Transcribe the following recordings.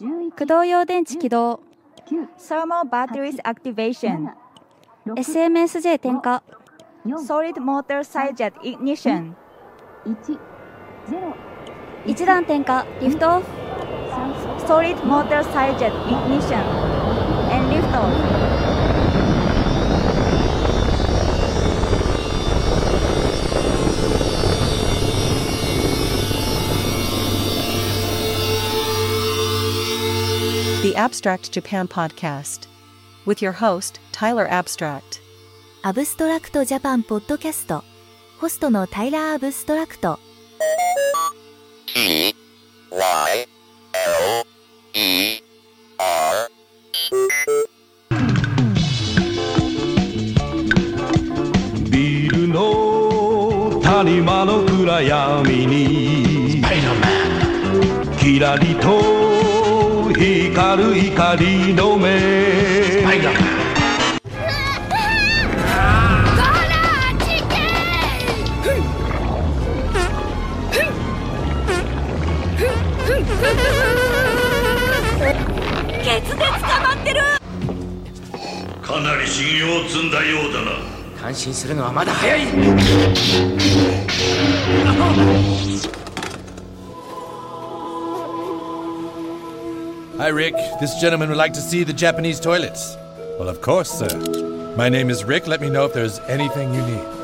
駆動用電池起動 Thermal batteries activation. SMSJ 点火 Solid motor side jet ignition. 一段点火リフトオフ Solid motor side jet ignition. And lift off. The Abstract Japan Podcast with your host, Tyler Abstract. アブストラクトジャパンポッドキャストホストのタイラー・アブストラクト T Y L E R ビルの谷間の暗闇にキラリと光る怒りの目。かなり信用を積んだようだな。感心するのはまだ早い Hi, Rick. This gentleman would like to see the Japanese toilets. Well, of course, sir. My name is Rick. Let me know if there's anything you need.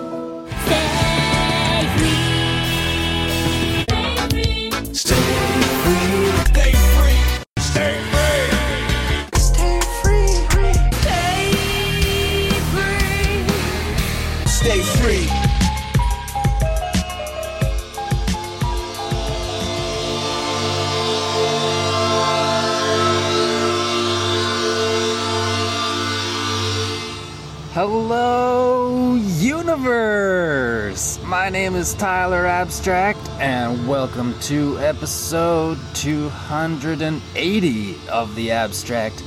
Name is Tyler Abstract, and welcome to episode 280 of the Abstract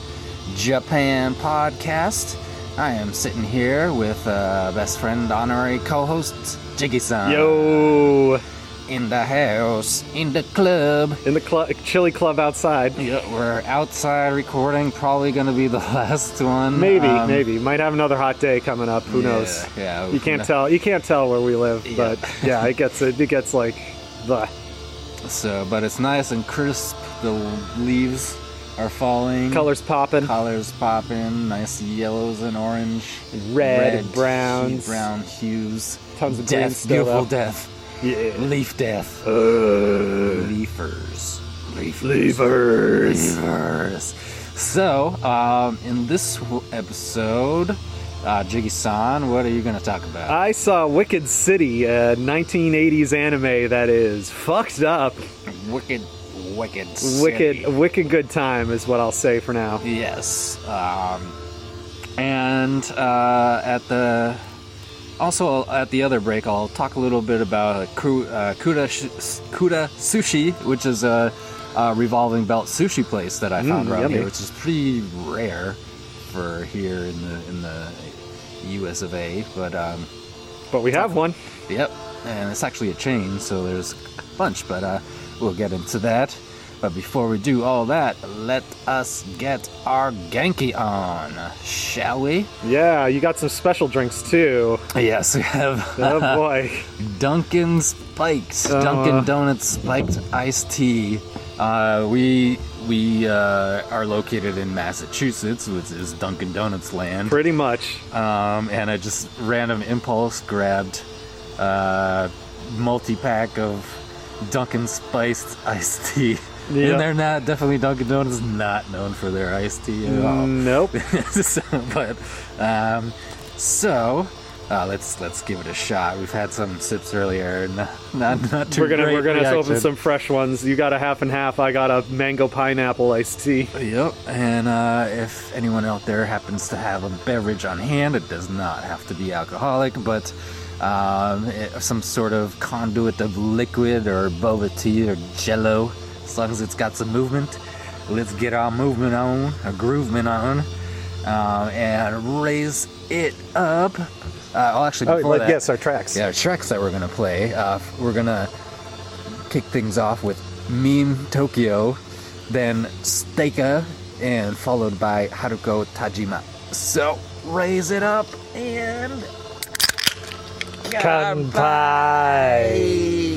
Japan podcast. I am sitting here with uh, best friend, honorary co-host Giggy-san. Yo, in the house, in the club. in the cl- chilly club outside. Yeah, we're outside recording. Probably gonna be the last one. Maybe, Um, maybe might have another hot day coming up. Who yeah, knows? Yeah, You can't tell. You can't tell where we live, Yeah. but yeah, it gets it gets like the So, but it's nice and crisp. The leaves are falling. colors popping, colors popping. Nice yellows and orange, red, hue- browns, brown hues. tons of green Death, beautiful death. Yeah. Leaf death. Uh, Leafers. Leafers. Leavers. Leavers. So, um, in this episode, uh, Giggy-san, what are you going to talk about? I saw Wicked City, a 1980s anime that is fucked up. wicked, wicked, Wicked, wicked good time is what I'll say for now. Yes. Um, and uh, at the also at the other break, I'll talk a little bit about Ku- uh, Kura, Kura Sushi, which is a, a revolving belt sushi place that I found Mm, around yummy. here, which is pretty rare for here in the in the U.S. of A. But um, But we have one. Yep, and it's actually a chain, so there's a bunch, but uh, we'll get into that. But before we do all that, let us get our Genki on, shall we? Yeah, you got some special drinks too. Yes, we have Oh boy. Dunkin' Spiked, Uh. Dunkin' Donuts Spiked Iced Tea. Uh, we we uh, are located in Massachusetts, which is Dunkin' Donuts land. Pretty much. um, and I just random impulse grabbed uh, multi pack of Dunkin' spiced iced tea. Yeah. And they're not definitely Dunkin' Donuts is not known for their iced tea at all. Nope. so, but um, so uh, let's let's give it a shot. We've had some sips earlier, and not not, not too We're gonna we're gonna reaction. open some fresh ones. You got a half and half. I got a mango pineapple iced tea. Yep, and uh, if anyone out there happens to have a beverage on hand, it does not have to be alcoholic, but um, it- some sort of conduit of liquid or boba tea or jello, as long as it's got some movement. Let's get our movement on, a groovement on, um, and raise it up. Uh, well, actually, Oh, like, that, yes, our tracks. yeah, our tracks that we're gonna play. Uh, we're gonna kick things off with Meme Tokyo, then STEAKA, and followed by Haruko Tajima. So raise it up and Kanpai.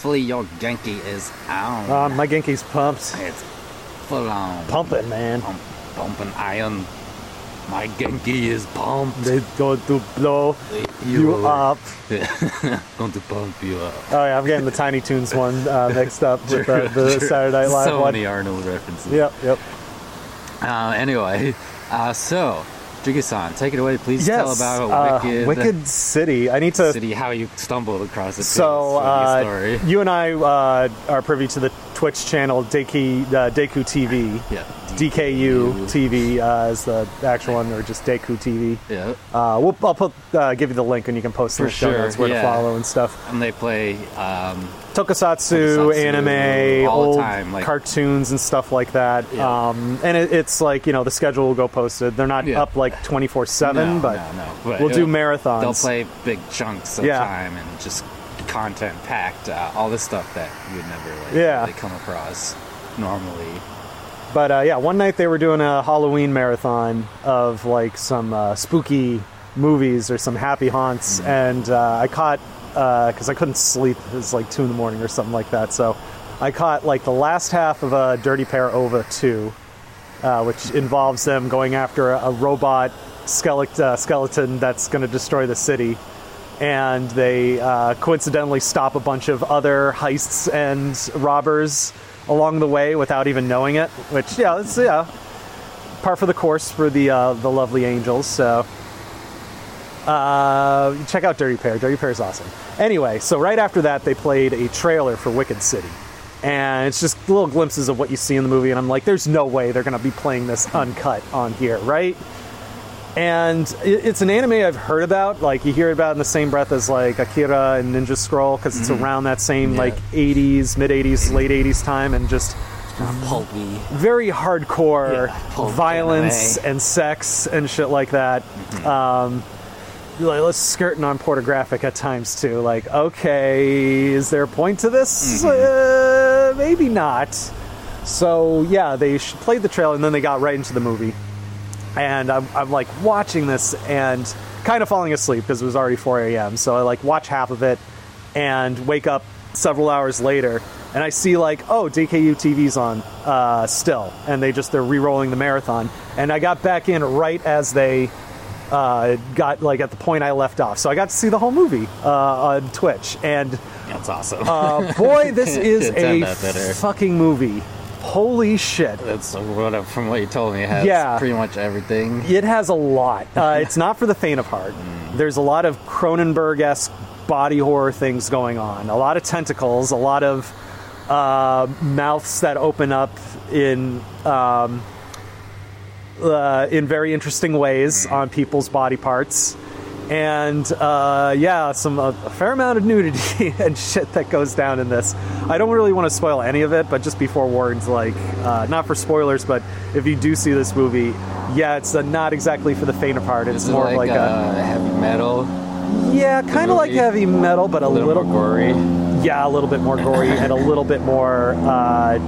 Hopefully your Genki is on. Uh, my Genki's pumped. It's full on. Pumping, man. Pump, pumping iron. My Genki is pumped. They going to blow you up. Going to pump you up. Oh yeah, I'm getting the Tiny Toons one uh, mixed up with uh, the Saturday Night Live so one. many Arnold references. Yep, yep. Uh, anyway, uh, so Giggy-san, take it away. Please yes, tell about uh, Wicked, Wicked City. I need to. City, how you stumbled across it. So uh, story. you and I uh, are privy to the Twitch channel Deku, uh, Deku TV. Yeah. DKU TV uh, is the actual one, or just Deku TV. Yeah. Uh, we'll, I'll put, uh, give you the link, and you can post in For the show sure, notes where yeah. to follow and stuff. And they play um, Tokusatsu, Tokusatsu anime, old time, like- cartoons and stuff like that. Um, and it, it's like you know the schedule will go posted. They're not Yeah. up like twenty four seven, but no, no. But we'll do marathons. They'll play big chunks of Yeah. time and just content packed, uh, all the stuff that you'd never like Yeah. really come across normally. But uh, yeah, one night they were doing a Halloween marathon of like some uh, spooky movies or some happy haunts, Mm. and uh, I caught because I couldn't sleep. It was like two in the morning or something like that. So I caught like the last half of a Dirty Pair Ova two, uh, which involves them going after a, a robot skeleton, uh, skeleton that's going to destroy the city. And they uh, coincidentally stop a bunch of other heists and robbers along the way without even knowing it. Which, yeah, it's yeah, par for the course for the uh, the lovely angels. So uh, check out Dirty Pair. Dirty Pair is awesome. Anyway, so right after that, they played a trailer for Wicked City. And it's just little glimpses of what you see in the movie. And I'm like, there's no way they're going to be playing this uncut on here, right? And it's an anime I've heard about. Like, you hear about in the same breath as, like, Akira and Ninja Scroll, because it's Mhm. around that same, Yeah. like, 80s, mid 80s, late 80s time, and just Pulpy. very hardcore Yeah, violence and sex and shit like that. Um, like, let's skirting on pornographic at times too. Like, okay, is there a point to this? Uh, maybe not. So yeah, they played the trailer and then they got right into the movie. And I'm, I'm like watching this and kind of falling asleep because it was already 4 a.m. So I like watch half of it and wake up several hours later and I see like, oh, DKU TV's on uh, still, and they just they're re-rolling the marathon. And I got back in right as they uh, got like at the point I left off, so I got to see the whole movie uh, on Twitch. And That's awesome. uh, boy, this is a fucking movie. Holy shit! That's what from what you told me. It has Yeah. pretty much everything. It has a lot. Uh, it's not for the faint of heart. There's a lot of Cronenberg esque body horror things going on. A lot of tentacles. A lot of uh, mouths that open up in um, uh, in very interesting ways on people's body parts. And uh, yeah, some a, a fair amount of nudity and shit that goes down in this. I don't really want to spoil any of it, but just be forewarned, like uh, not for spoilers, but if you do see this movie, yeah, it's uh, not exactly for the faint of heart. It's more like, like, a uh, heavy metal, yeah, kind of like heavy metal, but a, a little, little, more gory. yeah, a little bit more gory and a little bit more uh,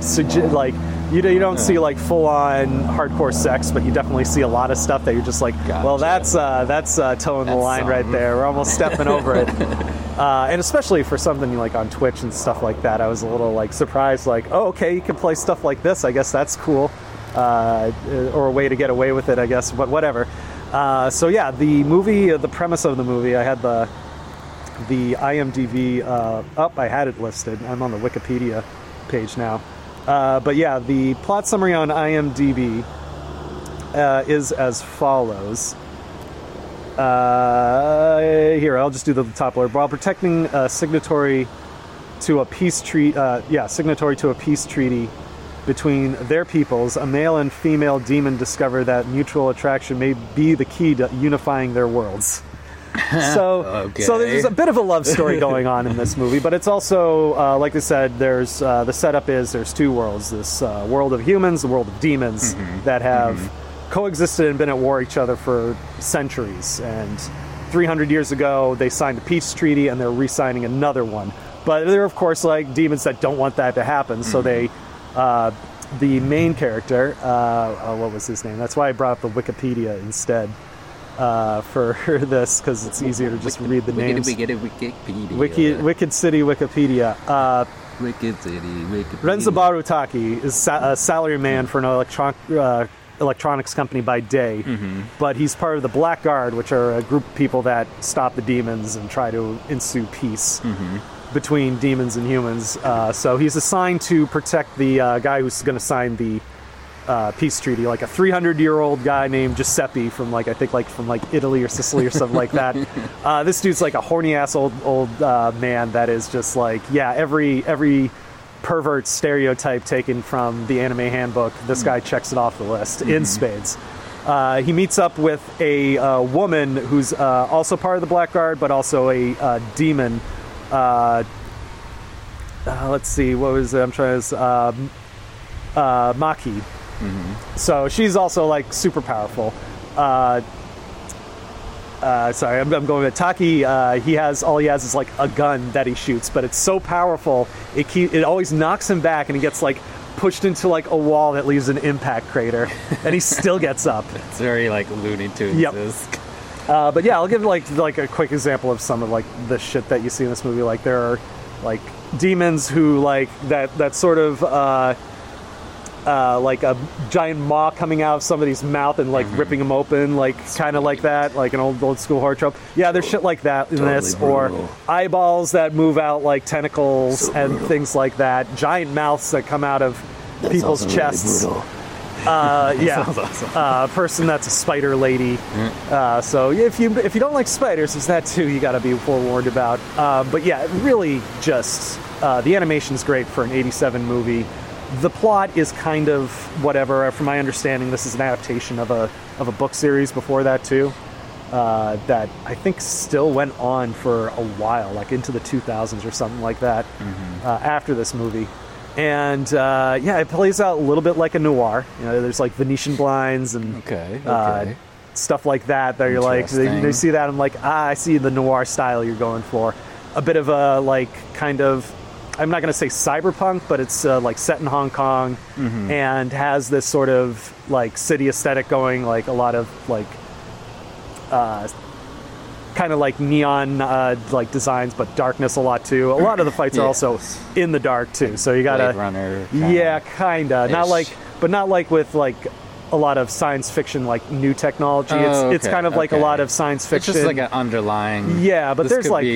sugge- like you, you don't see like full on hardcore sex, but you definitely see a lot of stuff that you're just like, well, that's uh, that's uh, towing the That's line right there. We're almost stepping over it. Uh, and especially for something like on Twitch and stuff like that, I was a little like surprised. Like, oh, okay, you can play stuff like this. I guess that's cool, uh, or a way to get away with it. I guess, but whatever. Uh, so yeah, the movie, uh, the premise of the movie, I had the the IMDb uh, up. I had it listed. I'm on the Wikipedia page now. Uh, but yeah, the plot summary on IMDb uh, is as follows. Uh, here, I'll just do the top blurb. While protecting a signatory to a peace treaty, uh, yeah, signatory to a peace treaty between their peoples, a male and female demon discover that mutual attraction may be the key to unifying their worlds. so Okay. so there's a bit of a love story going on in this movie, but it's also uh, like I said, there's uh, the setup is there's two worlds: this uh, world of humans, the world of demons Mm-hmm. that have coexisted and been at war each other for centuries. And 300 years ago, they signed a peace treaty, and they're re-signing another one. But they're of course like demons that don't want that to happen, so they. Uh, the main character, uh, oh, what was his name? That's why I brought up the Wikipedia instead uh, for this because it's easier to just read the names. Wicked, wicked, Wikipedia. Wiki, Wicked City Wikipedia. Uh, Wicked City, Wikipedia. Renzo Taki is sa- a salary man for an electron- uh, electronics company by day, but he's part of the Black Guard, which are a group of people that stop the demons and try to ensue peace between demons and humans. Uh, so he's assigned to protect the uh, guy who's going to sign the uh, peace treaty, like a 300 year old guy named Giuseppe from like I think like from like Italy or Sicily or something like that. Uh, this dude's like a horny ass old old uh, man that is just like yeah every every pervert stereotype taken from the anime handbook. This guy checks it off the list in spades. Uh, he meets up with a uh, woman who's uh, also part of the Black Guard, but also a uh, demon. Let's see, what was it? I'm trying to. Um, uh, Maki. So she's also like super powerful. Uh, uh, sorry, I'm, I'm going with Taki. Uh, he has all he has is like a gun that he shoots, but it's so powerful it keep, it always knocks him back, and he gets like pushed into like a wall that leaves an impact crater, and he still gets up. It's very like Looney Tunes. Yep. Uh, but yeah, I'll give like like a quick example of some of like the shit that you see in this movie. Like there are like demons who like that that sort of uh, like a giant maw coming out of somebody's mouth and like ripping them open, like kind of like that, like an old old school horror trope. Yeah, there's shit like that in this, or eyeballs that move out like tentacles and things like that. Giant mouths that come out of people's chests. Uh, yeah, uh, person that's a spider lady. Uh, so if you if you don't like spiders, there's that too. You got to be forewarned about. Uh, but yeah, really, just uh, the animation's great for an '87 movie. The plot is kind of whatever. From my understanding, this is an adaptation of a of a book series before that too. Uh, that I think still went on for a while, like into the 2000s or something like that. Uh, after this movie, and uh, yeah, it plays out a little bit like a noir. You know, there's like Venetian blinds and Okay. uh, Okay. stuff like that. That you're like, they, they see that. I'm like, ah, I see the noir style you're going for. A bit of a like kind of. I'm not going to say cyberpunk, but it's uh, like set in Hong Kong Mm-hmm. and has this sort of like city aesthetic going, like a lot of like uh, kind of like neon uh, like designs, but darkness a lot too. A lot of the fights are also in the dark too, so you gotta Blade Runner. kinda. yeah, kinda. Not like, but not like with like a lot of science fiction, like new technology. it's Oh, it's okay, kind of like a lot of science fiction. It's just like an underlying. Yeah, but there's like-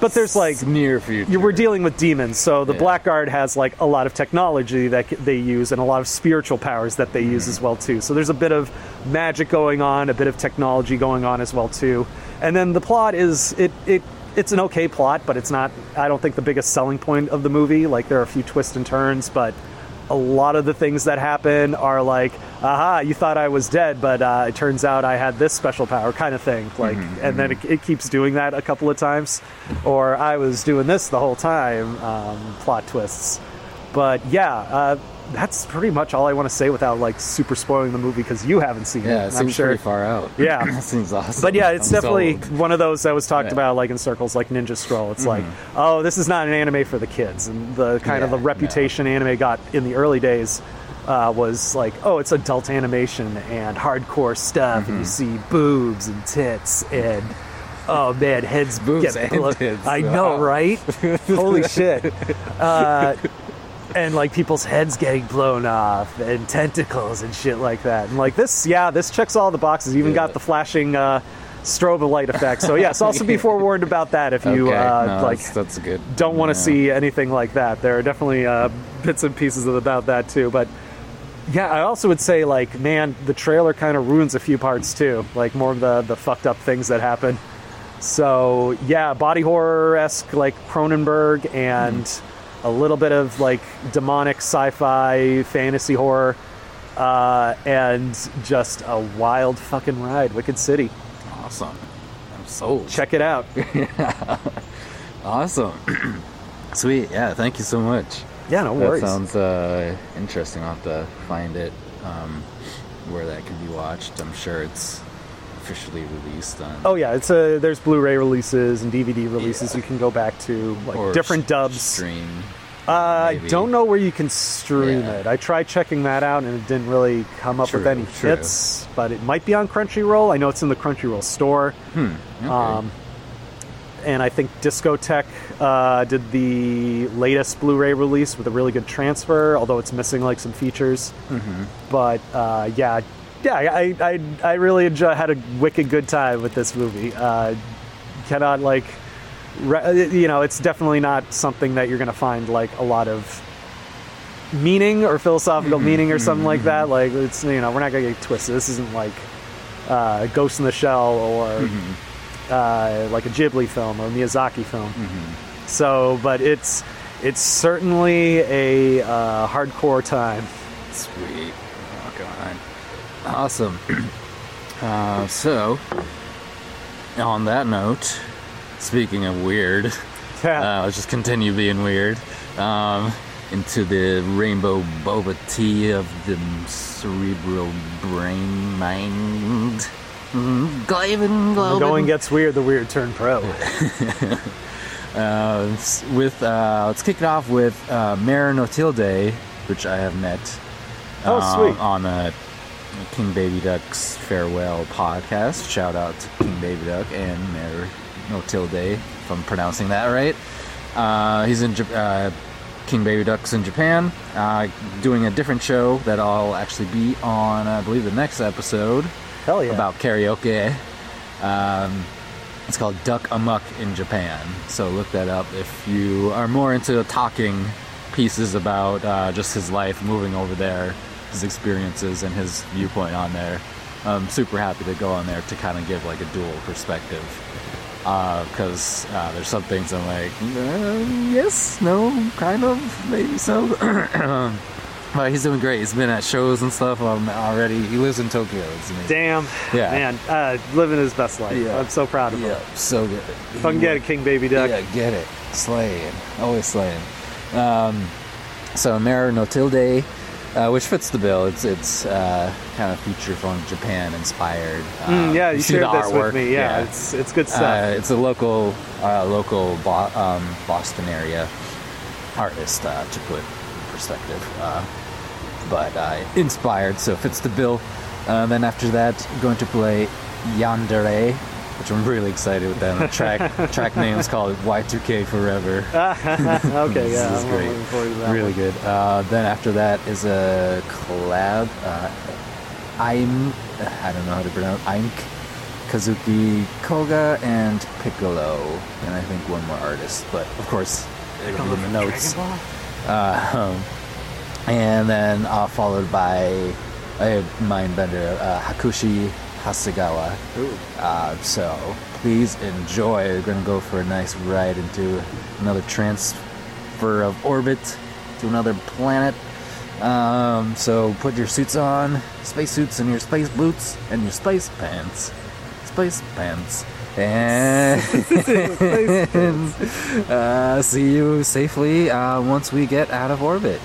but there's like near future. we're dealing with demons, so the Yeah. Blackguard has like a lot of technology that they use and a lot of spiritual powers that they Mm-hmm. use as well too. So there's a bit of magic going on, a bit of technology going on as well too. And then the plot is it it it's an okay plot, but it's not. I don't think the biggest selling point of the movie. Like there are a few twists and turns, but a lot of the things that happen are like, aha, you thought I was dead, but uh, it turns out I had this special power, kind of thing. Like, and then it, it keeps doing that a couple of times, or I was doing this the whole time. Um, plot twists, but yeah, uh, that's pretty much all I want to say without like super spoiling the movie because you haven't seen yeah, it. it I'm seems sure. pretty far out. Yeah. that seems awesome. But yeah, it's I'm definitely sold. one of those that was talked Yeah. about like in circles, like Ninja Scroll. It's like, oh, this is not an anime for the kids, and the kind of the reputation anime got in the early days uh, was like, oh, it's adult animation and hardcore stuff, and you see boobs and tits and. Oh man, heads Boobs get and blown- tits. I know, right? Holy shit! Uh, and like people's heads getting blown off and tentacles and shit like that. And like this, yeah, this checks all the boxes. Even got the flashing uh, strobe light effect. So yes, also be forewarned about that if you okay, uh, no, like that's, that's good. don't want to Yeah. see anything like that. There are definitely uh, bits and pieces of, about that too. But yeah, I also would say like, man, the trailer kind of ruins a few parts too. Like more of the the fucked up things that happen. So yeah, body horror esque like Cronenberg and a little bit of like demonic sci-fi fantasy horror. Uh, and just a wild fucking ride, Wicked City. Awesome. I'm Sold. check it out. Awesome. Sweet. Yeah. Thank you so much. Yeah, no That worries. sounds uh, interesting. I'll have to find it um, where that can be watched. I'm sure it's officially released on. Oh yeah, it's a there's Blu-ray releases and DVD releases you can go back to like or different dubs. Stream. Uh, I don't know where you can stream Yeah. it. I tried checking that out and it didn't really come up with any true. hits, but it might be on Crunchyroll. I know it's in the Crunchyroll store. Hmm. Okay. Um, and I think Discotek uh, did the latest Blu-ray release with a really good transfer, although it's missing like some features. Mhm. But uh, yeah, yeah, I, I, I really enjoy, had a wicked good time with this movie. Uh, cannot like, re- you know, it's definitely not something that you're gonna find like a lot of meaning or philosophical meaning or something like that. Like it's you know we're not gonna get twisted. This isn't like uh, Ghost in the Shell or uh, like a Ghibli film or a Miyazaki film. So, but it's it's certainly a uh, hardcore time. Sweet. Oh god. Awesome. uh, so, on that note, speaking of weird, uh, let's just continue being weird. Um, into the rainbow boba tea of the cerebral brain mind. The going gets weird. The weird turn pro. Uh, with uh, let's kick it off with uh, Mere Notilde, which I have met. Oh, uh, sweet. On uh, King Baby Duck's farewell podcast. Shout out to King Baby Duck and Mere Notilde, if I'm pronouncing that right. Uh, he's in uh, King Baby Duck's in Japan, uh, doing a different show that I'll actually be on, I believe, the next episode. Hell yeah. About karaoke. Um, it's called Duck Amuck in Japan. So look that up if you are more into talking pieces about uh, just his life moving over there, his experiences, and his viewpoint on there. I'm super happy to go on there to kind of give like a dual perspective. Because uh, there's some things I'm like, uh, yes, no, kind of, maybe so. but he's doing great. He's been at shows and stuff um, already. He lives in Tokyo. It's. Damn, Yeah. man, uh, living his best life. Yeah. I'm so proud of him. Yeah, so good. If I can get a King Baby Duck. Yeah, get it. Slaying. Always slaying. Um, so Mere Notilde, uh, which fits the bill. It's it's uh, kind of feature film Japan inspired. Mm, Um, yeah, you shared this with me. Yeah, it's it's good stuff. Uh, it's a local uh, local Bo- um, Boston area artist uh, to put in perspective. But uh, inspired, so fits the bill. Uh, then after that, going to play Yandere, which I'm really excited with that. The track track name is called Y2K Forever. okay, This yeah, is I'm great. looking forward to that. really one. good. Uh, then after that is a collab. Uh, I'm I don't know how to pronounce I'm Kazuki Koga, and Piccolo, and I think one more artist. But of course, it'll be in the notes. Uh, um, and then uh, followed by a mindbender, uh, Hakushi Hasegawa. Uh, so please enjoy. We're going to go for a nice ride into another transfer of orbit to another planet. Um, so put your suits on, space suits, and your space boots, and your space pants. Space pants. And uh, see you safely uh, once we get out of orbit.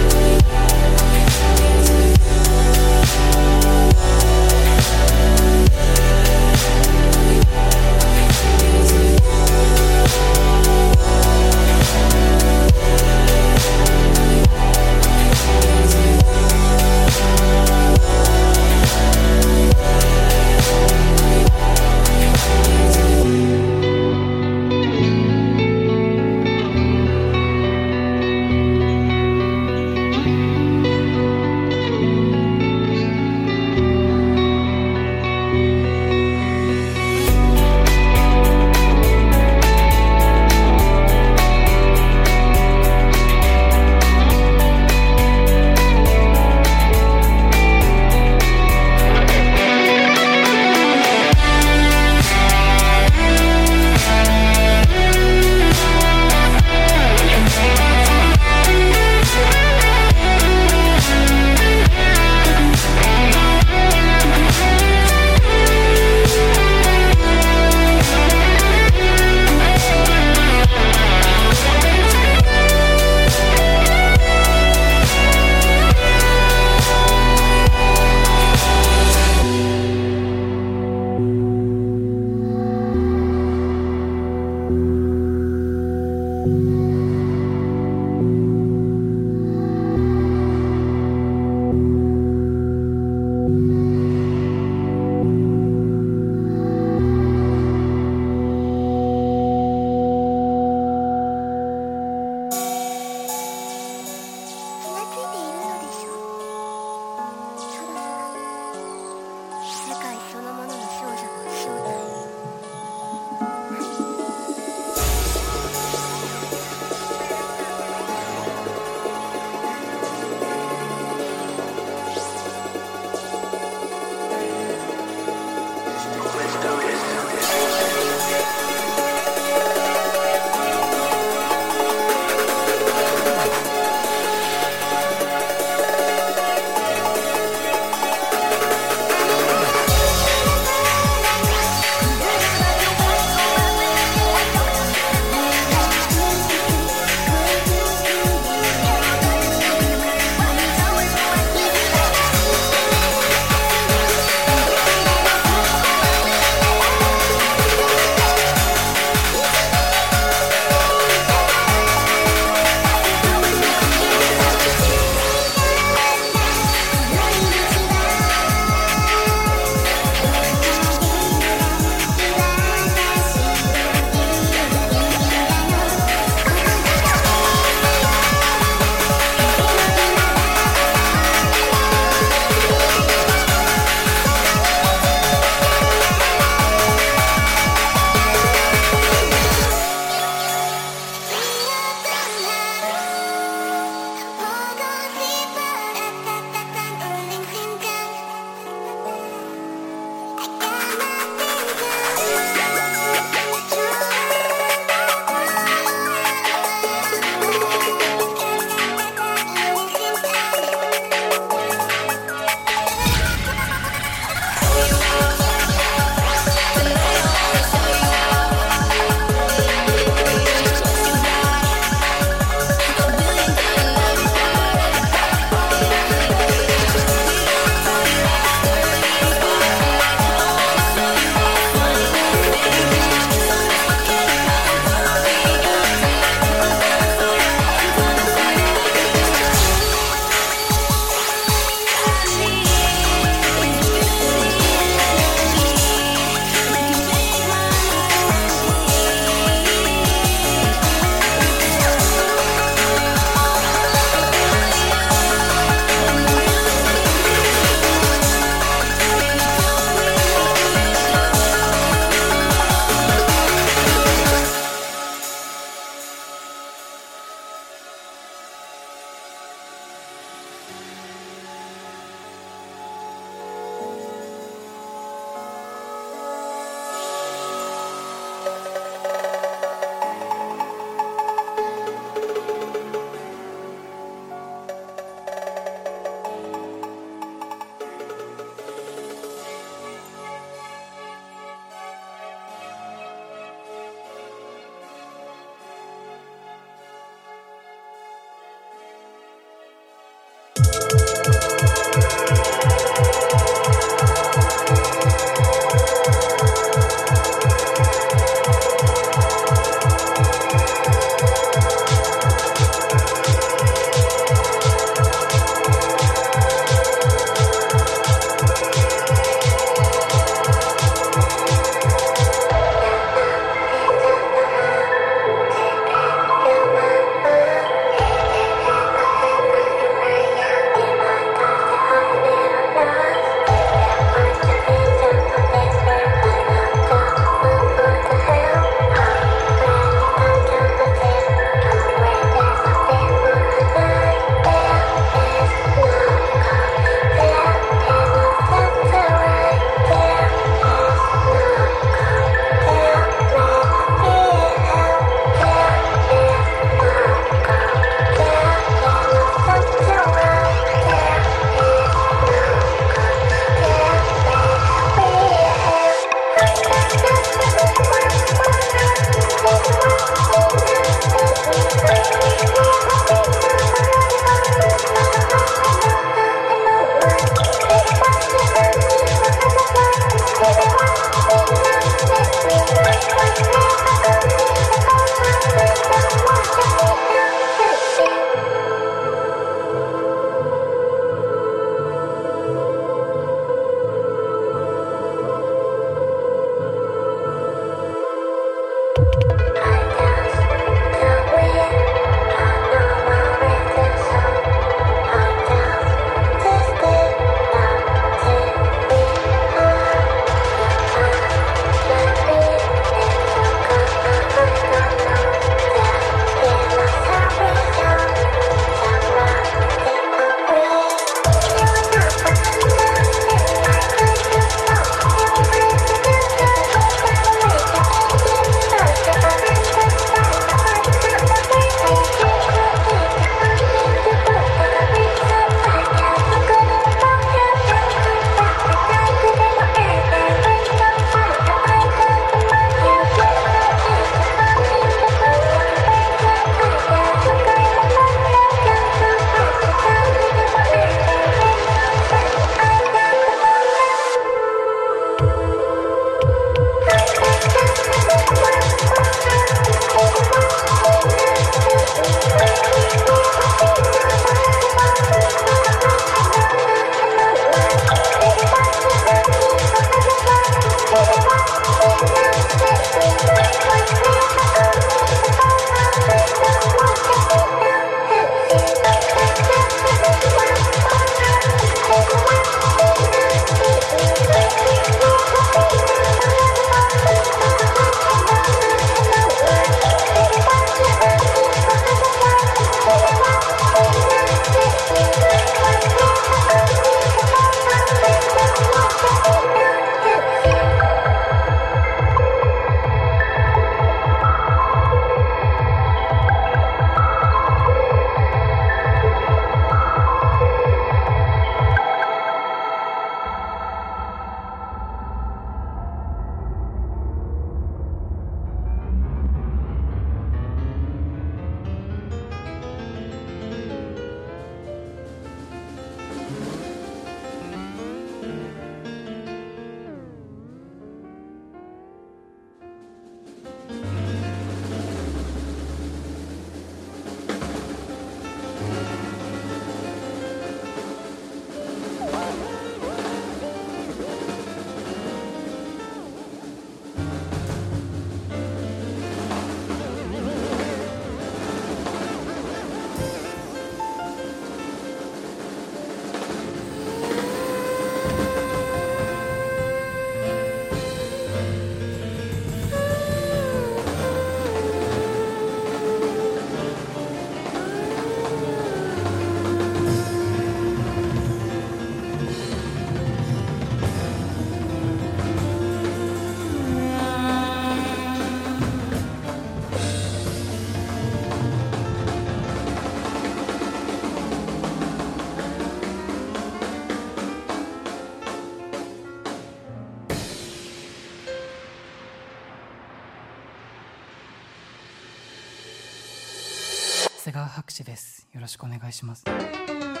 博士です。よろしくお願いします「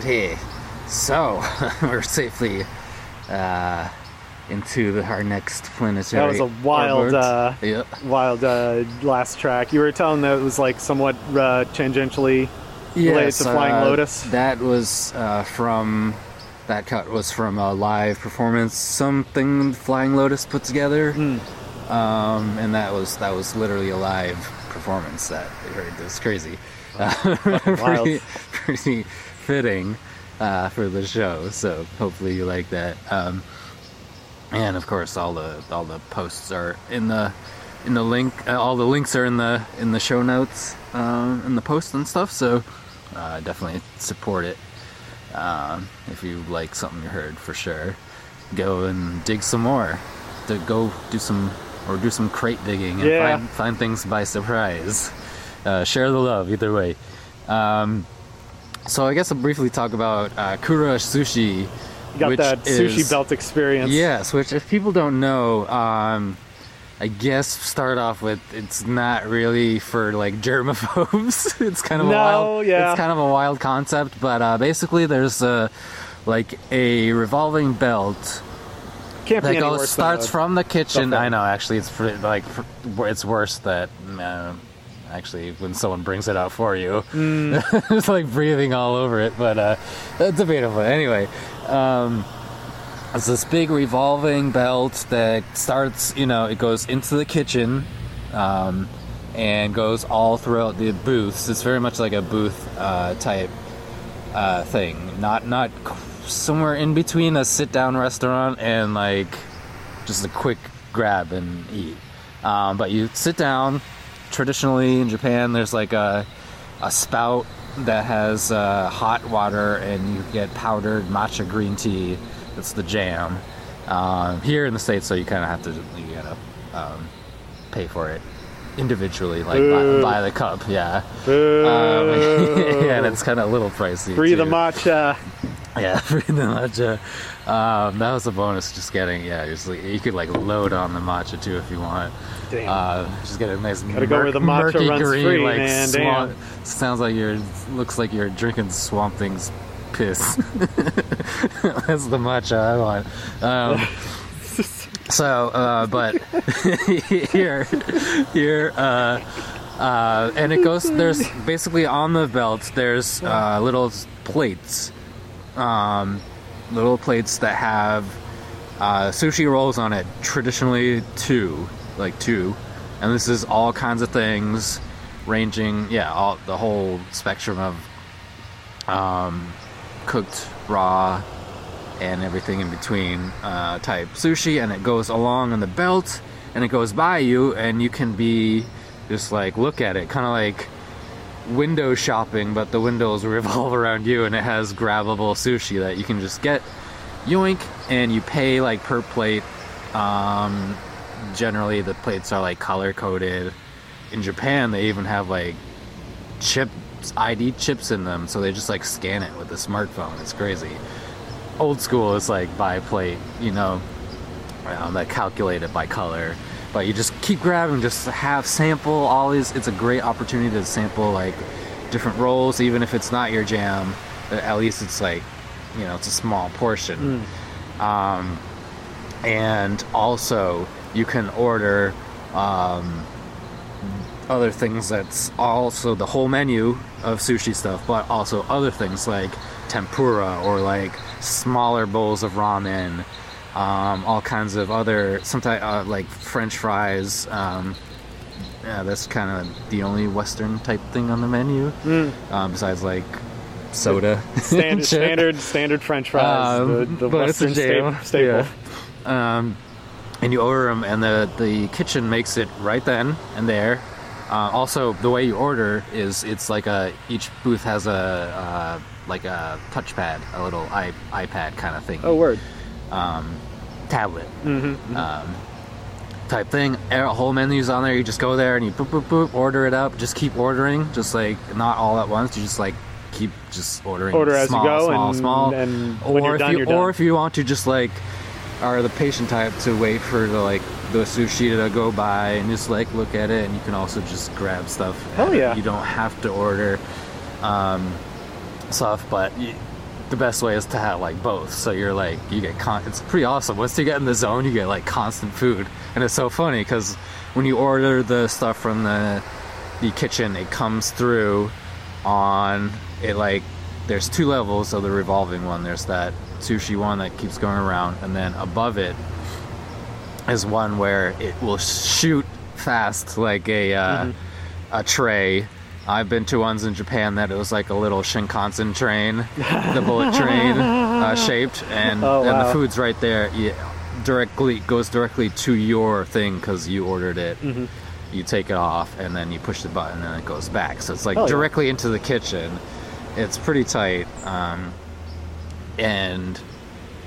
Alrighty. So, we're safely uh, into the, our next planetary. That was a wild, uh, Yep. wild uh, last track. You were telling that it was like somewhat uh, tangentially related Yes, to Flying uh, Lotus. That was uh, from. That cut was from a live performance, something Flying Lotus put together, Hmm. um, and that was that was literally a live performance that. It was crazy, uh, pretty, wild. pretty fitting uh, for the show. So hopefully you like that. Um, and of course, all the all the posts are in the in the link. Uh, all the links are in the in the show notes um, in the post and stuff. So uh, definitely support it um, if you like something you heard for sure. Go and dig some more. To go do some or do some crate digging and Yeah. find find things by surprise. Uh, share the love either way. Um, so I guess I'll briefly talk about uh, Kura Sushi. You got that sushi is- belt experience. Yes, which if people don't know, um, I guess start off with it's not really for like germaphobes. it's kind of a wild, yeah. it's kind of a wild concept, but uh, basically there's a like a revolving belt Can't that goes starts from the kitchen. I know, actually, it's pretty, like it's worse that uh, actually when someone brings it out for you, Mm. it's like breathing all over it. But uh, that's debatable. Anyway, um, it's this big revolving belt that starts. You know, it goes into the kitchen. Um, and goes all throughout the booths. It's very much like a booth uh, type uh, thing. Not not somewhere in between a sit down restaurant and like just a quick grab and eat. Um, but you sit down. Traditionally in Japan, there's like a a spout that has uh, hot water, and you get powdered matcha green tea. That's the jam. Um, here in the states, so you kind of have to you gotta um, pay for it individually, like by, by the cup. Yeah. Um, yeah, and it's kind of a little pricey. Free the matcha. Yeah, free the matcha. Um, that was a bonus. Just getting yeah, just like, you could like load on the matcha too if you want. Damn. Uh, just get a nice Gotta go where the matcha murky runs green, free, like man, swamp-. Sounds like you're looks like you're drinking Swamp Thing's piss. That's the matcha I want. Um, so, uh, but here, here, uh, uh, and it goes. There's basically on the belt. There's uh, little plates, um, little plates that have uh, sushi rolls on it. Traditionally, two, like two, and this is all kinds of things, ranging, yeah, all the whole spectrum of um, cooked, raw, and everything in between uh, type sushi, and it goes along on the belt, and it goes by you, and you can be just like look at it, kind of like window shopping, but the windows revolve around you, and it has grabbable sushi that you can just get, yoink, and you pay like per plate. Um, generally, the plates are like color coded. In Japan, they even have like chips, ID chips in them, so they just like scan it with a smartphone. It's crazy. Old school is like by plate, you know, um, that calculate it by color. But you just keep grabbing, just have sample all these. It's a great opportunity to sample like different rolls, even if it's not your jam. uh, At least it's like, you know, it's a small portion. Um, and also, you can order um, other things that's also the whole menu of sushi stuff, but also other things like tempura or like smaller bowls of ramen, um, all kinds of other sometimes uh, like French fries. Um, yeah, that's kind of the only Western type thing on the menu, um, besides like soda. Standard, standard, standard French fries. Um, the the but it's a Western sta- staple. Yeah. Um, and you order them, and the the kitchen makes it right then and there. Uh, also, the way you order is it's like a each booth has a uh, like a touchpad, a little i iPad kind of thing. Oh, word. Um, tablet Mm-hmm. um, type thing. Whole menu's on there. You just go there and you boop boop boop, order it up. Just keep ordering, just like not all at once. You just like keep just ordering. Order as you small, go, small, and- small. and or you're if done, you, or if you want to just like are the patient type to wait for the like the sushi to go by and just like look at it, and you can also just grab stuff. Hell yeah. You don't have to order um, stuff, but. You, the best way is to have like both. So you're like you get con- it's pretty awesome. Once you get in the zone, you get like constant food, and it's so funny because when you order the stuff from the the kitchen, it comes through on it like there's two levels of the revolving one. There's that sushi one that keeps going around, and then above it is one where it will shoot fast like a uh, a tray. I've been to ones in Japan that it was like a little Shinkansen train, the bullet train uh, shaped, and, Oh, and the food's right there. Yeah, directly goes directly to your thing because you ordered it. Mhm. You take it off and then you push the button and it goes back. So it's like Oh, yeah. directly into the kitchen. It's pretty tight, um, and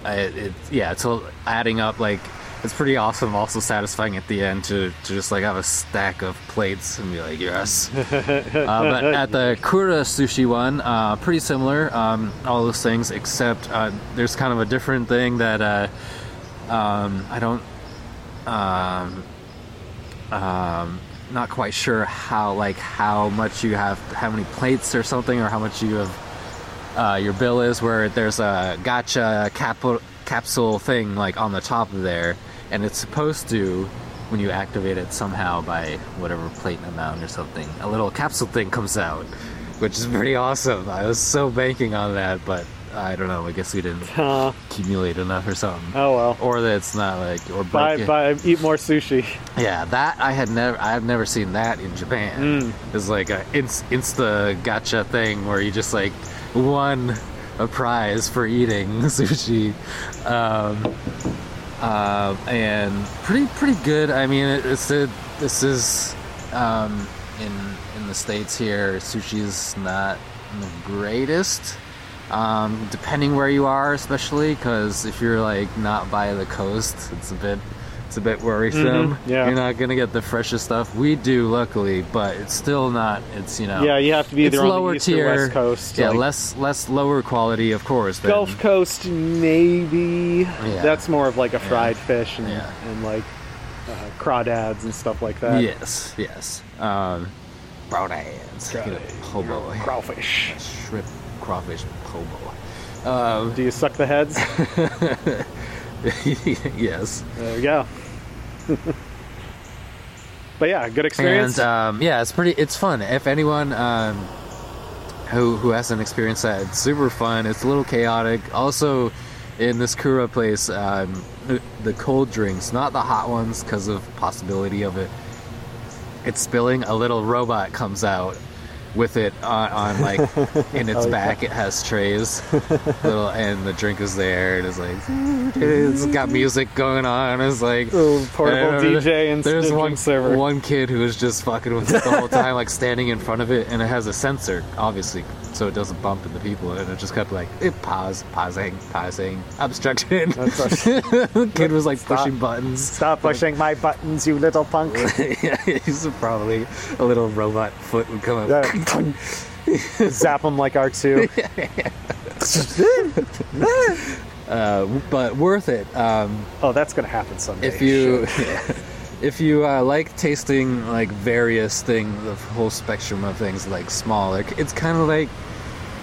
I, it yeah, it's all adding up like it's pretty awesome. Also satisfying at the end to, to just like have a stack of plates and be like yes. uh, but at the Kura sushi one, uh, pretty similar. Um, all those things except uh, there's kind of a different thing that uh, um, I don't. Um, um, not quite sure how like how much you have, how many plates or something, or how much you have. Uh, your bill is where there's a gacha cap- capsule thing like on the top of there, and it's supposed to, when you activate it somehow by whatever plate amount or something, a little capsule thing comes out, which is pretty awesome. I was so banking on that, but I don't know. I guess we didn't Huh. accumulate enough or something. Oh well. Or that it's not like or Buy, buy, eat more sushi. Yeah, that I had never I've never seen that in Japan. Mm. It's like a insta gacha thing where you just like won a prize for eating sushi. Um, um, and pretty pretty good. I mean, it, it's a, this is um, in in the states here. Sushi is not the greatest. Um, depending where you are, especially because if you're like not by the coast, it's a bit it's a bit worrisome. Mhm, yeah. You're not gonna get the freshest stuff. We do, luckily, but it's still not. It's you know. Yeah, you have to be either on the lower east or tier, west coast, Yeah, like- less less lower quality, of course. Than, Gulf Coast, maybe. Yeah. That's more of like a Yeah. fried fish and, Yeah. and like uh, crawdads and stuff like that. Yes, yes. Um, crawdads, you know, po' boy, crawfish, shrimp, crawfish, po' boy. Um, Do you suck the heads? yes. There you go. but yeah, good experience. And um, yeah, it's pretty. It's fun. If anyone um, who who hasn't experienced that, it's super fun. It's a little chaotic. Also, in this Kura place, um, the cold drinks, not the hot ones, because of possibility of it. It's spilling. A little robot comes out with it on, on like in its back. It has trays, little, and the drink is there. And it's like it's got music going on. It's like portable DJ and there's one server. one kid who was just fucking with it the whole time, like standing in front of it, and it has a sensor, obviously, so it doesn't bump into people, and it just kept like it pause, pausing, pausing, obstruction. the kid was like Stop. pushing buttons. Stop pushing my buttons, you little punk. yeah, he's probably a little robot foot would come up. Yeah. Zap him like R2. uh, but worth it. Um, oh, that's gonna happen someday. if you Shit. if you uh, like tasting like various things the whole spectrum of things like small like it's kind of like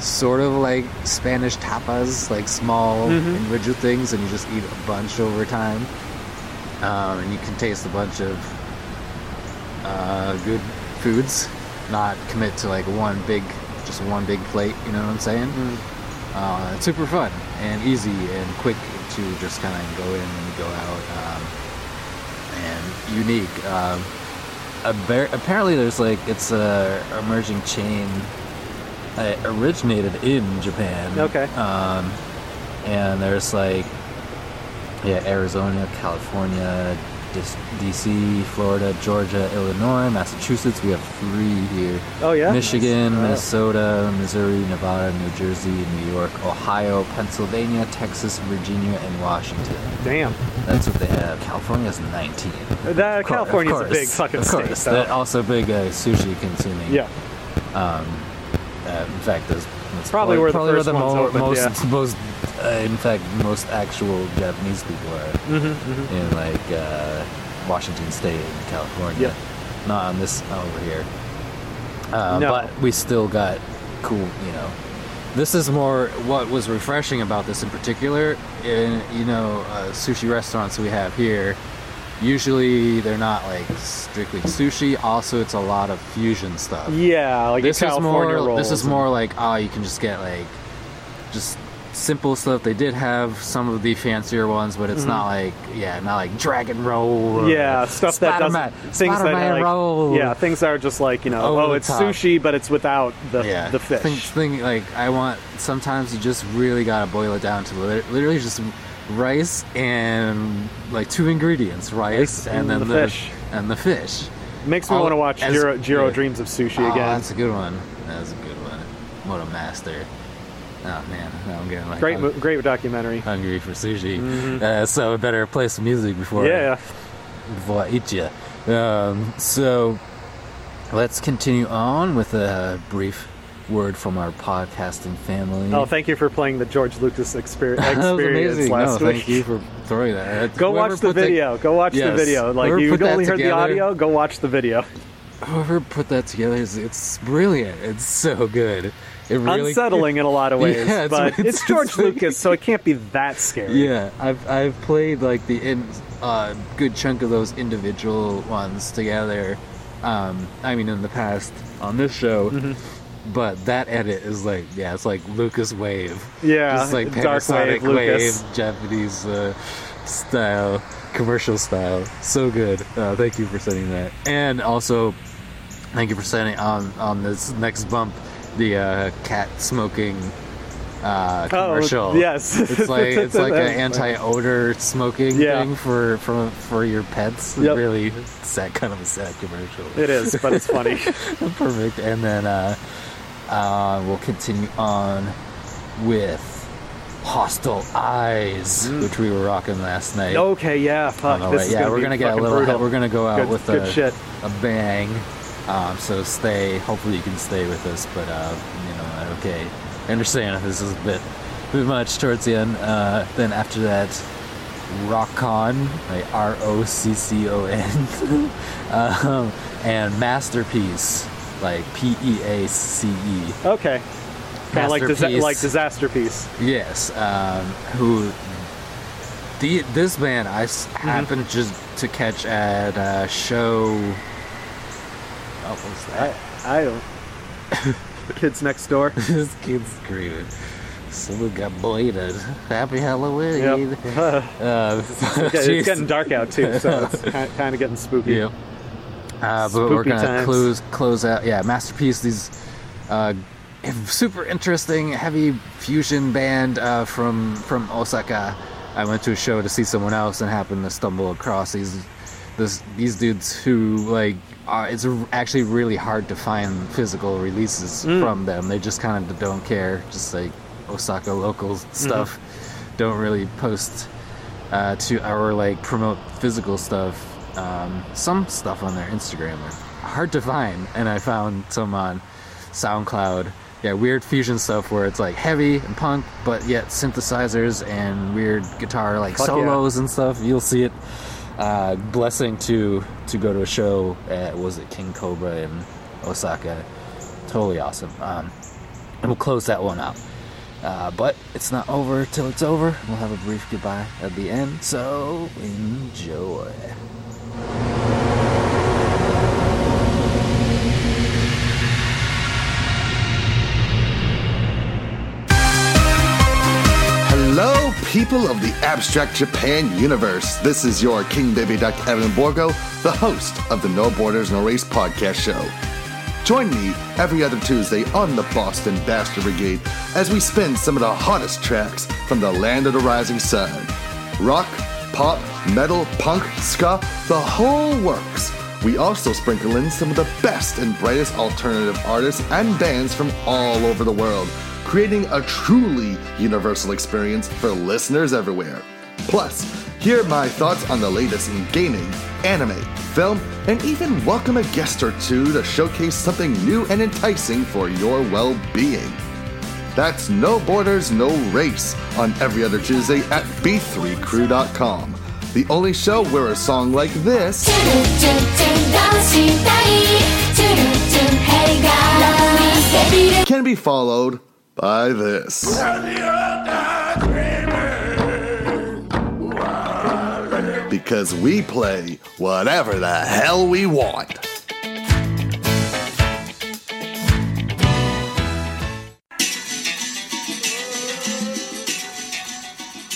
sort of like spanish tapas like small Mhm. individual things and you just eat a bunch over time um, and you can taste a bunch of uh, good foods not commit to like one big just one big plate you know what i'm saying uh, it's super fun and easy and quick to just kind of go in and go out um, and unique. Um, apparently, there's like it's a emerging chain. Uh, originated in Japan. Okay. Um, and there's like yeah, Arizona, California, DC, Florida, Georgia, Illinois, Massachusetts. We have three here. Oh, yeah? Michigan, Nice. Minnesota, Missouri, Nevada, New Jersey, New York, Ohio, Pennsylvania, Texas, Virginia, and Washington. Damn. That's what they have. California California's 19. That, Of California's a big fucking of state. course. though. They're also big uh, sushi consuming. Yeah. Um, uh, in fact, that's, that's Probably where the probably first where the mo- opened, most, yeah. most uh, in fact, most actual Japanese people are Mhm, mhm. in like uh, Washington State and California. Yep. Not on this over here. Uh, No. But we still got cool, you know, this is more what was refreshing about this in particular. In you know uh, sushi restaurants we have here, usually they're not like strictly sushi. Also, it's a lot of fusion stuff. Yeah, like this is California more. rolls. This is more like oh, you can just get like just simple stuff. They did have some of the fancier ones, but it's Mhm. not like yeah, not like dragon roll. or Yeah, stuff that doesn't Spider-Man- things that Spider-Man are like, roll. yeah, things that are just like you know, Over oh, it's top. sushi, but it's without the yeah, the fish. Thing, thing like I want. Sometimes you just really gotta boil it down to literally just rice and like two ingredients: rice and, and then the the fish. and the fish. Makes me want to watch as- Jiro, Jiro yeah. Dreams of Sushi Oh, again. That's a good one. That's a good one. What a master. Oh man, I'm getting like Great, hung- mo- great documentary. hungry for sushi. Uh, so I better play some music before Yeah. before I eat you. Um, so let's continue on with a brief word from our podcasting family. Oh, thank you for playing the George Lucas exper- experience last no, week. thank you for throwing that. Go Whoever watch the video. Go watch the video. Like you only heard the audio. Go watch the video. Whoever put that together is it's brilliant. It's so good. It really Unsettling in a lot of ways, Yeah, but it's, George Lucas, so it can't be that scary. Yeah, I've I've played like the in uh, good chunk of those individual ones together. Um, I mean, in the past on this show, Mm-hmm. But that edit is like yeah, it's like Lucas Wave. Yeah, just like dark Panasonic wave Lucas. Japanese uh, style, commercial style. So good. Uh, thank you for sending that, and also thank you for sending on on this next bump the uh, cat smoking uh, Oh, commercial. yes. it's like it's like an anti-odor smoking Yeah. thing for for for your pets. Yep. Really sad, kind of a sad commercial. It is, but it's funny. Perfect. And then uh, uh, we'll continue on with Hostile Eyes, which we were rocking last night. Okay, yeah, fuck. This way. is yeah, gonna we're gonna get a little. brutal. We're gonna go out Good- with good a, a bang. Um, so stay. Hopefully you can stay with us. But uh, you know, okay. I understand if this is a bit, too much towards the end. Uh, then after that, ROCCON, like R O C C O N, um, and MASTERPEACE, like P E A C E. Okay. Kind of like, disa- like disaster piece. Yes, um, who the this band I s- Mm-hmm. happened just to catch at a show. Oh, what's that? I, I don't. Kids next door. this kid's screaming. Someone got bladed. Happy Halloween. Yep. Uh, it's, getting, it's getting dark out too, so it's kind of getting spooky. Yep. Uh, but we're gonna times. close close out. Yeah, MASTERPEACE. These uh, super interesting heavy fusion band uh, from from Osaka. I went to a show to see someone else and happened to stumble across these this these dudes who like are, it's actually really hard to find physical releases Mm. from them. They just kind of don't care. Just like Osaka local stuff. Don't really post uh, to or like promote physical stuff. Um, some stuff on their Instagram are hard to find, and I found some on SoundCloud. Yeah, weird fusion stuff where it's like heavy and punk, but yet synthesizers and weird guitar like Fuck yeah. solos and stuff. You'll see it. Uh, blessing to to go to a show at was it King Cobra in Osaka. Totally awesome. Um, and we'll close that one out. Uh, but it's not over till it's over. We'll have a brief goodbye at the end, so enjoy. Hello, people of the Abstract Japan universe. This is your King Baby Duck Evan Borgo, the host of the No Borders No Race podcast show. Join me every other Tuesday on the Boston Bastard Brigade as we spin some of the hottest tracks from the land of the rising sun. Rock, pop, metal, punk, ska, the whole works. We also sprinkle in some of the best and brightest alternative artists and bands from all over the world, creating a truly universal experience for listeners everywhere. Plus, hear my thoughts on the latest in gaming, anime, film, and even welcome a guest or two to showcase something new and enticing for your well being. That's No Borders, No Race on every other Tuesday at b3crew.com. The only show where a song like this can be followed by this. Because we play whatever the hell we want.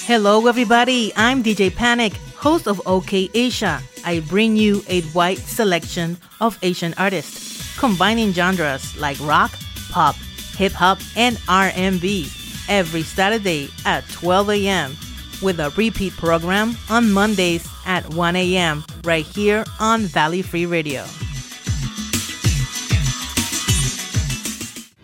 Hello, everybody. I'm DJ Panic, host of OK Asia. I bring you a wide selection of Asian artists, combining genres like rock, pop, hip hop, and R&B every Saturday at 12 a.m. with a repeat program on Mondays at 1 a.m. right here on Valley Free Radio.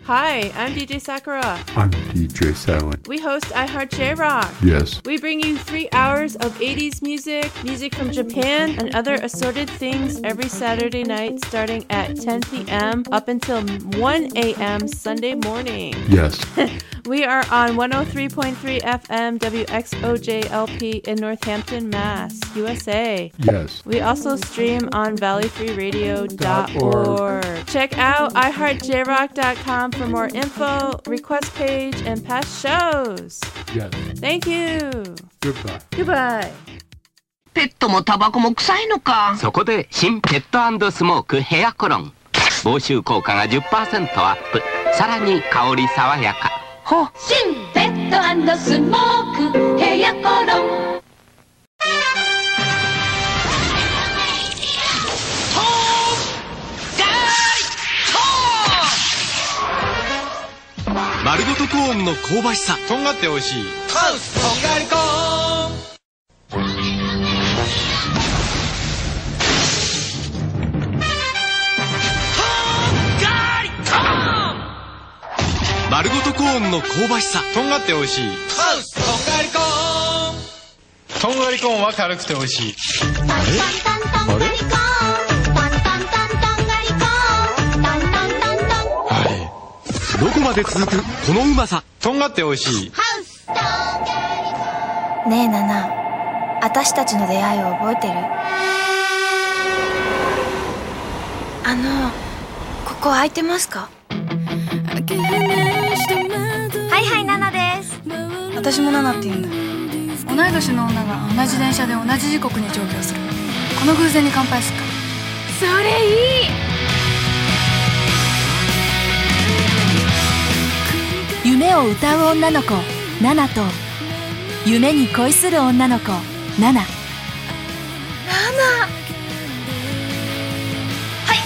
Hi, I'm DJ Sakura. I'm DJ Silent. We host iHeart J Rock. Yes. We bring you three hours of 80s music, music from Japan, and other assorted things every Saturday night starting at 10 p.m. up until 1 a.m. Sunday morning. Yes. we are on 103.3 FM WXOJLP in Northampton, Mass, USA. Yes. We also stream on valleyfreeradio.org. Check out iHeartJRock.com for more info, request page, and past shows. Yes. Thank you. Goodbye. Goodbye. ペットもタバコも臭いのかそこで新ペットスモークヘアコロン防臭効果が10%アップさらに香り爽やか ほ新ペットスモークヘアコロン。丸ごとコーンの香ばしさ。とんがって美味しいーンの香ばしさ。とんがって美味しい。ハウスとんがりコーン。とんがりコーンは軽くて美味しい。あれ？あれ？あれどこまで続くこのうまさ。とんがって美味しい。ねえナナ。私たちの出会いを覚えてる？あのここ空いてますか？私もナナって言うんだ。同い年の女が同じ電車で同じ時刻に上京する。この偶然に乾杯すっか。それいい。夢を歌う女の子ナナと夢に恋する女の子ナナ。ナナ。はい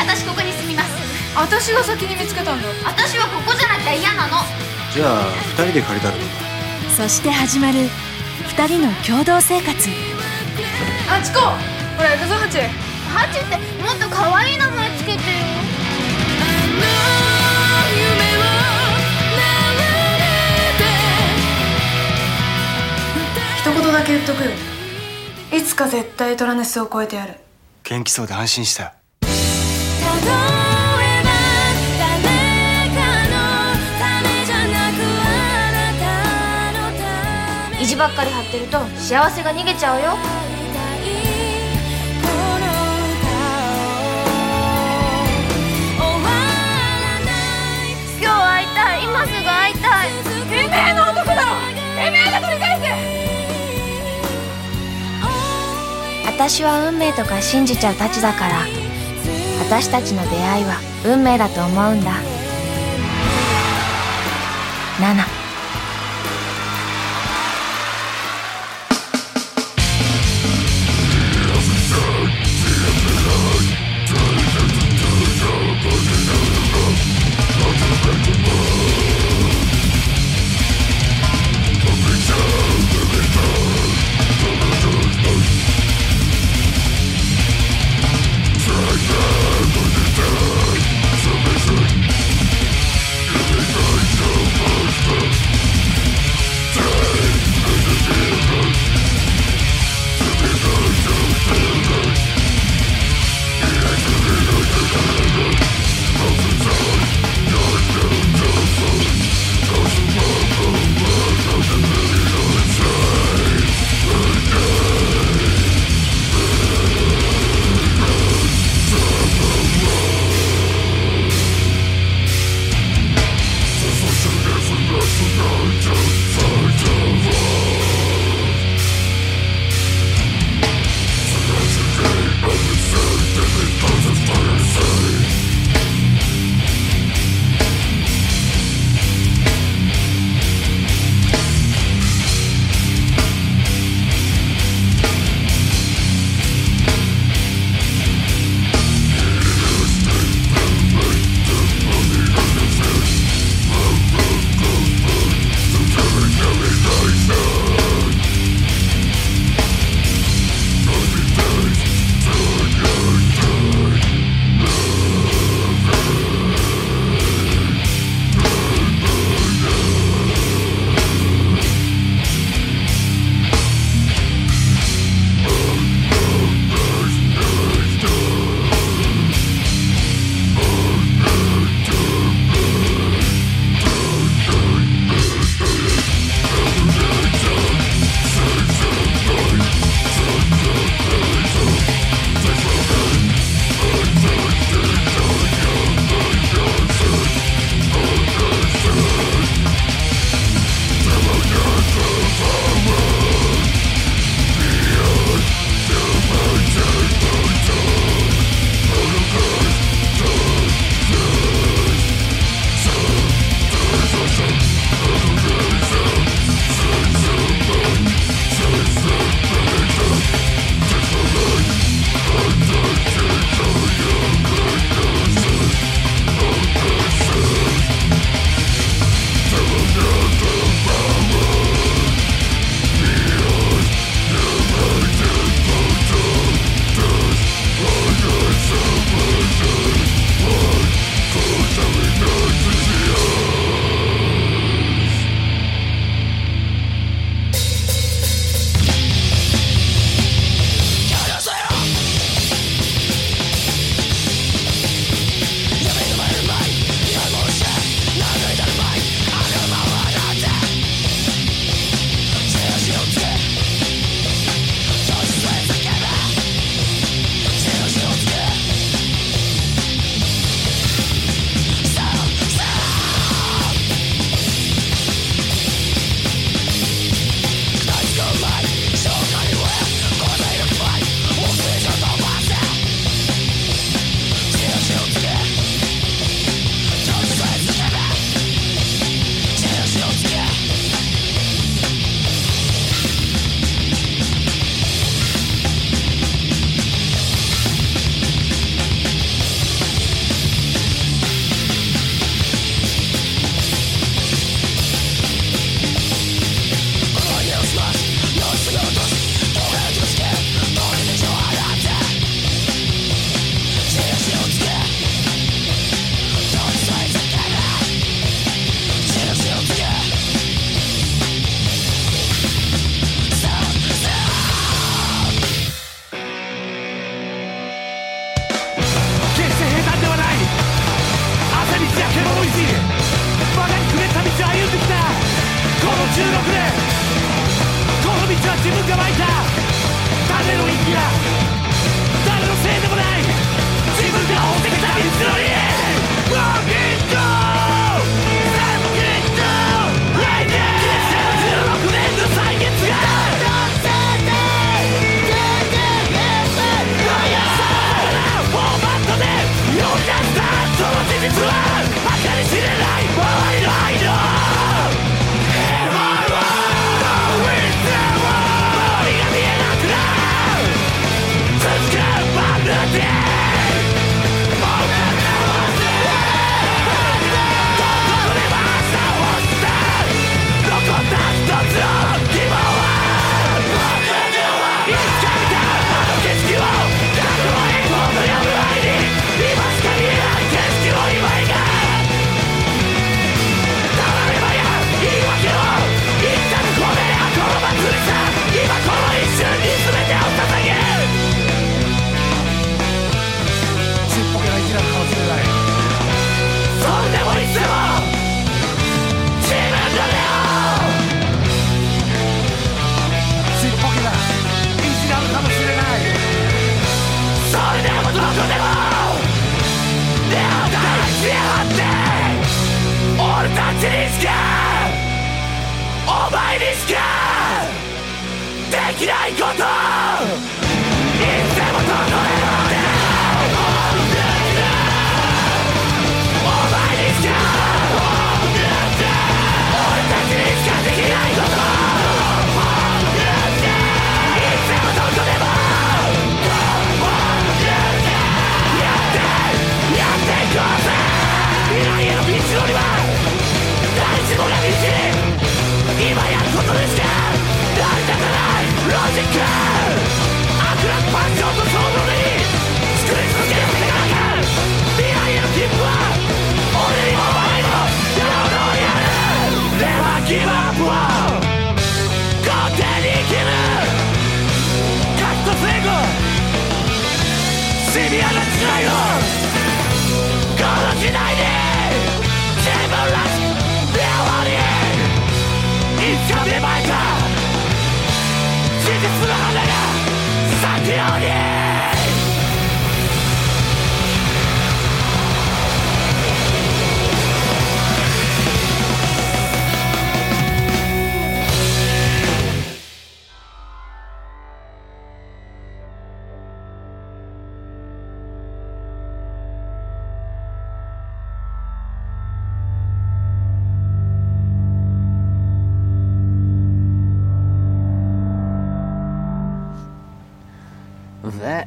私ここに住みます。私が先に見つけたんだ。私はここじゃなきゃ嫌なの。じゃあ二人で借りたらどうそして始まる二人の共同生活。あチコ！ほら行くぞハチ。ハチってもっと可愛い名前つけてよ。一言だけ言っとくよ。いつか絶対トラネスを超えてやる。元気そうで安心した意地ばっかり張ってると幸せが逃げちゃうよ。今日会いたい。今すぐ会いたい。てめえの男だろ。てめえが取り返せ。私は運命とか信じちゃうたちだから。私たちの出会いは運命だと思うんだくれこの道は自分が湧いた。誰の意義や誰のせいでもない。自分が追ってきた道のり。にしかお前にしかできないこと That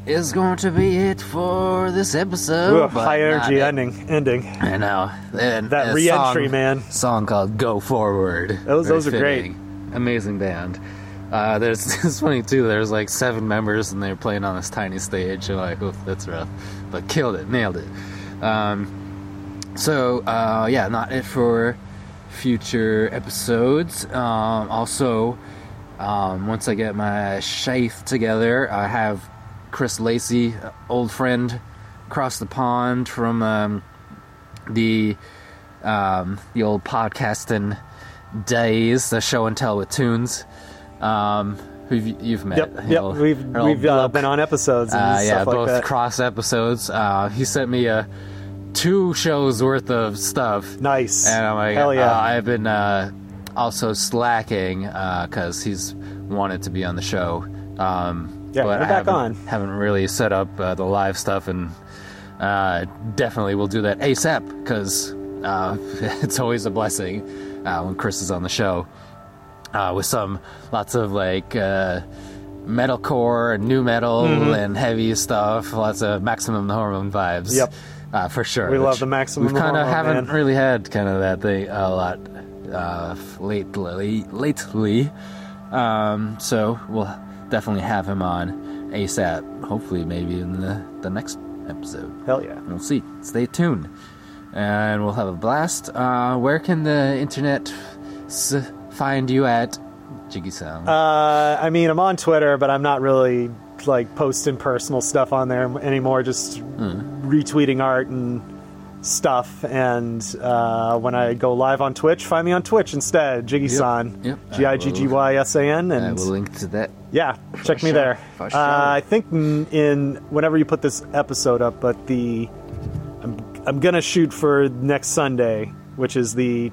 is going to be it for this episode. Ugh, high energy it. ending. Ending. I know. And That re-entry, song- man. Song called "Go Forward." Those- those are great. Amazing band. Uh, there's it's funny too. There's like seven members and they're playing on this tiny stage. You're like, oh, that's rough, but killed it, nailed it. Um, so uh, yeah, not it for future episodes. Um, also, um, once I get my sheath together, I have Chris Lacey, uh, old friend, across the pond from um, the um, the old podcasting days, the show and tell with tunes. Um, who you've, met? Yep, yep. We've we've uh, been on episodes and Uh, yeah, like both that. cross episodes. Uh, he sent me a two shows worth of stuff. Nice. And I'm like, Hell yeah. uh, I've been uh, also slacking because he's wanted to be on the show. Um, Yeah, but get I back haven't, on. haven't really set up uh, the live stuff, and uh, definitely will do that ASAP because uh, it's always a blessing uh, when Chris is on the show uh, with some lots of like uh, metalcore and nu metal Mhm. and heavy stuff, lots of Maximum Hormone vibes. Yep. uh, for sure. We love the Maximum We kind of haven't man. really had kind of that thing a lot uh, lately. Lately, um, so we'll definitely have him on ASAP. Hopefully, maybe in the the next episode. Hell yeah. We'll see. Stay tuned. And we'll have a blast. Uh, where can the internet s- find you at, Giggy-san? Uh, I mean, I'm on Twitter, but I'm not really like posting personal stuff on there anymore. Just Hmm. retweeting art and stuff. And uh, when I go live on Twitch, find me on Twitch instead, Giggy-san. Yep. G I G G Y S A N. I And will link to that. Yeah, check me sure. there. For Uh, sure. I think in, in whenever you put this episode up, but the I'm I'm gonna shoot for next Sunday, which is the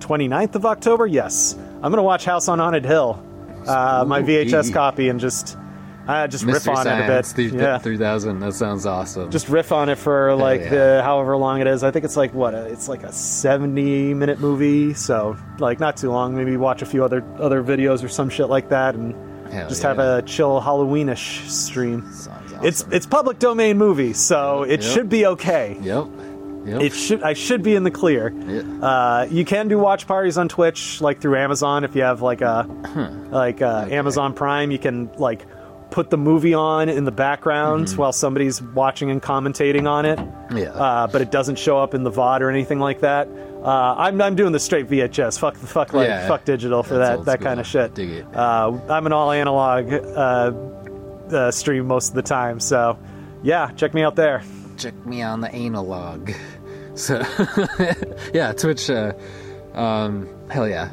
29th of October. Yes, I'm gonna watch House on Haunted Hill, uh, my VHS copy, and just Uh, just Mystery riff on Science it a bit. yeah. 3000. That sounds awesome. Just riff on it for like yeah. the however long it is. I think it's like what? uh, It's like a seventy minute movie, so like not too long. Maybe watch a few other other videos or some shit like that, and Hell just yeah. have a chill Halloweenish stream. It's it's public domain movie, so it Yep. should be okay. Yep. Yep. It should I should be in the clear. Uh, you can do watch parties on Twitch, like through Amazon, if you have like a like uh, Amazon Prime. You can like put the movie on in the background while somebody's watching and commentating on it. Yeah. Uh, but it doesn't show up in the VOD or anything like that. Uh, I'm, I'm doing the straight VHS. Fuck the fuck like Yeah. fuck digital for that that kind of shit. Dig it. Uh, I'm an all analog uh, uh, stream most of the time, so yeah, check me out there. check me on the analog. So, yeah, Twitch. Uh, um, hell yeah,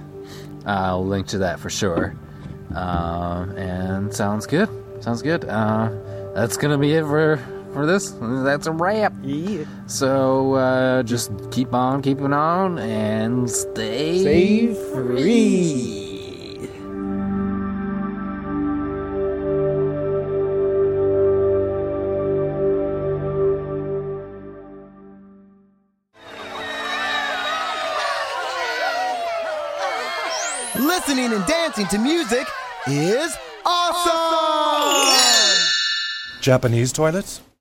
I'll link to that for sure. Um, and sounds good. Sounds good. Uh, that's gonna be it for for this. That's a wrap. Yeah. So uh, just keep on keeping on and stay Stay free. Listening and dancing to music is awesome! Japanese toilets?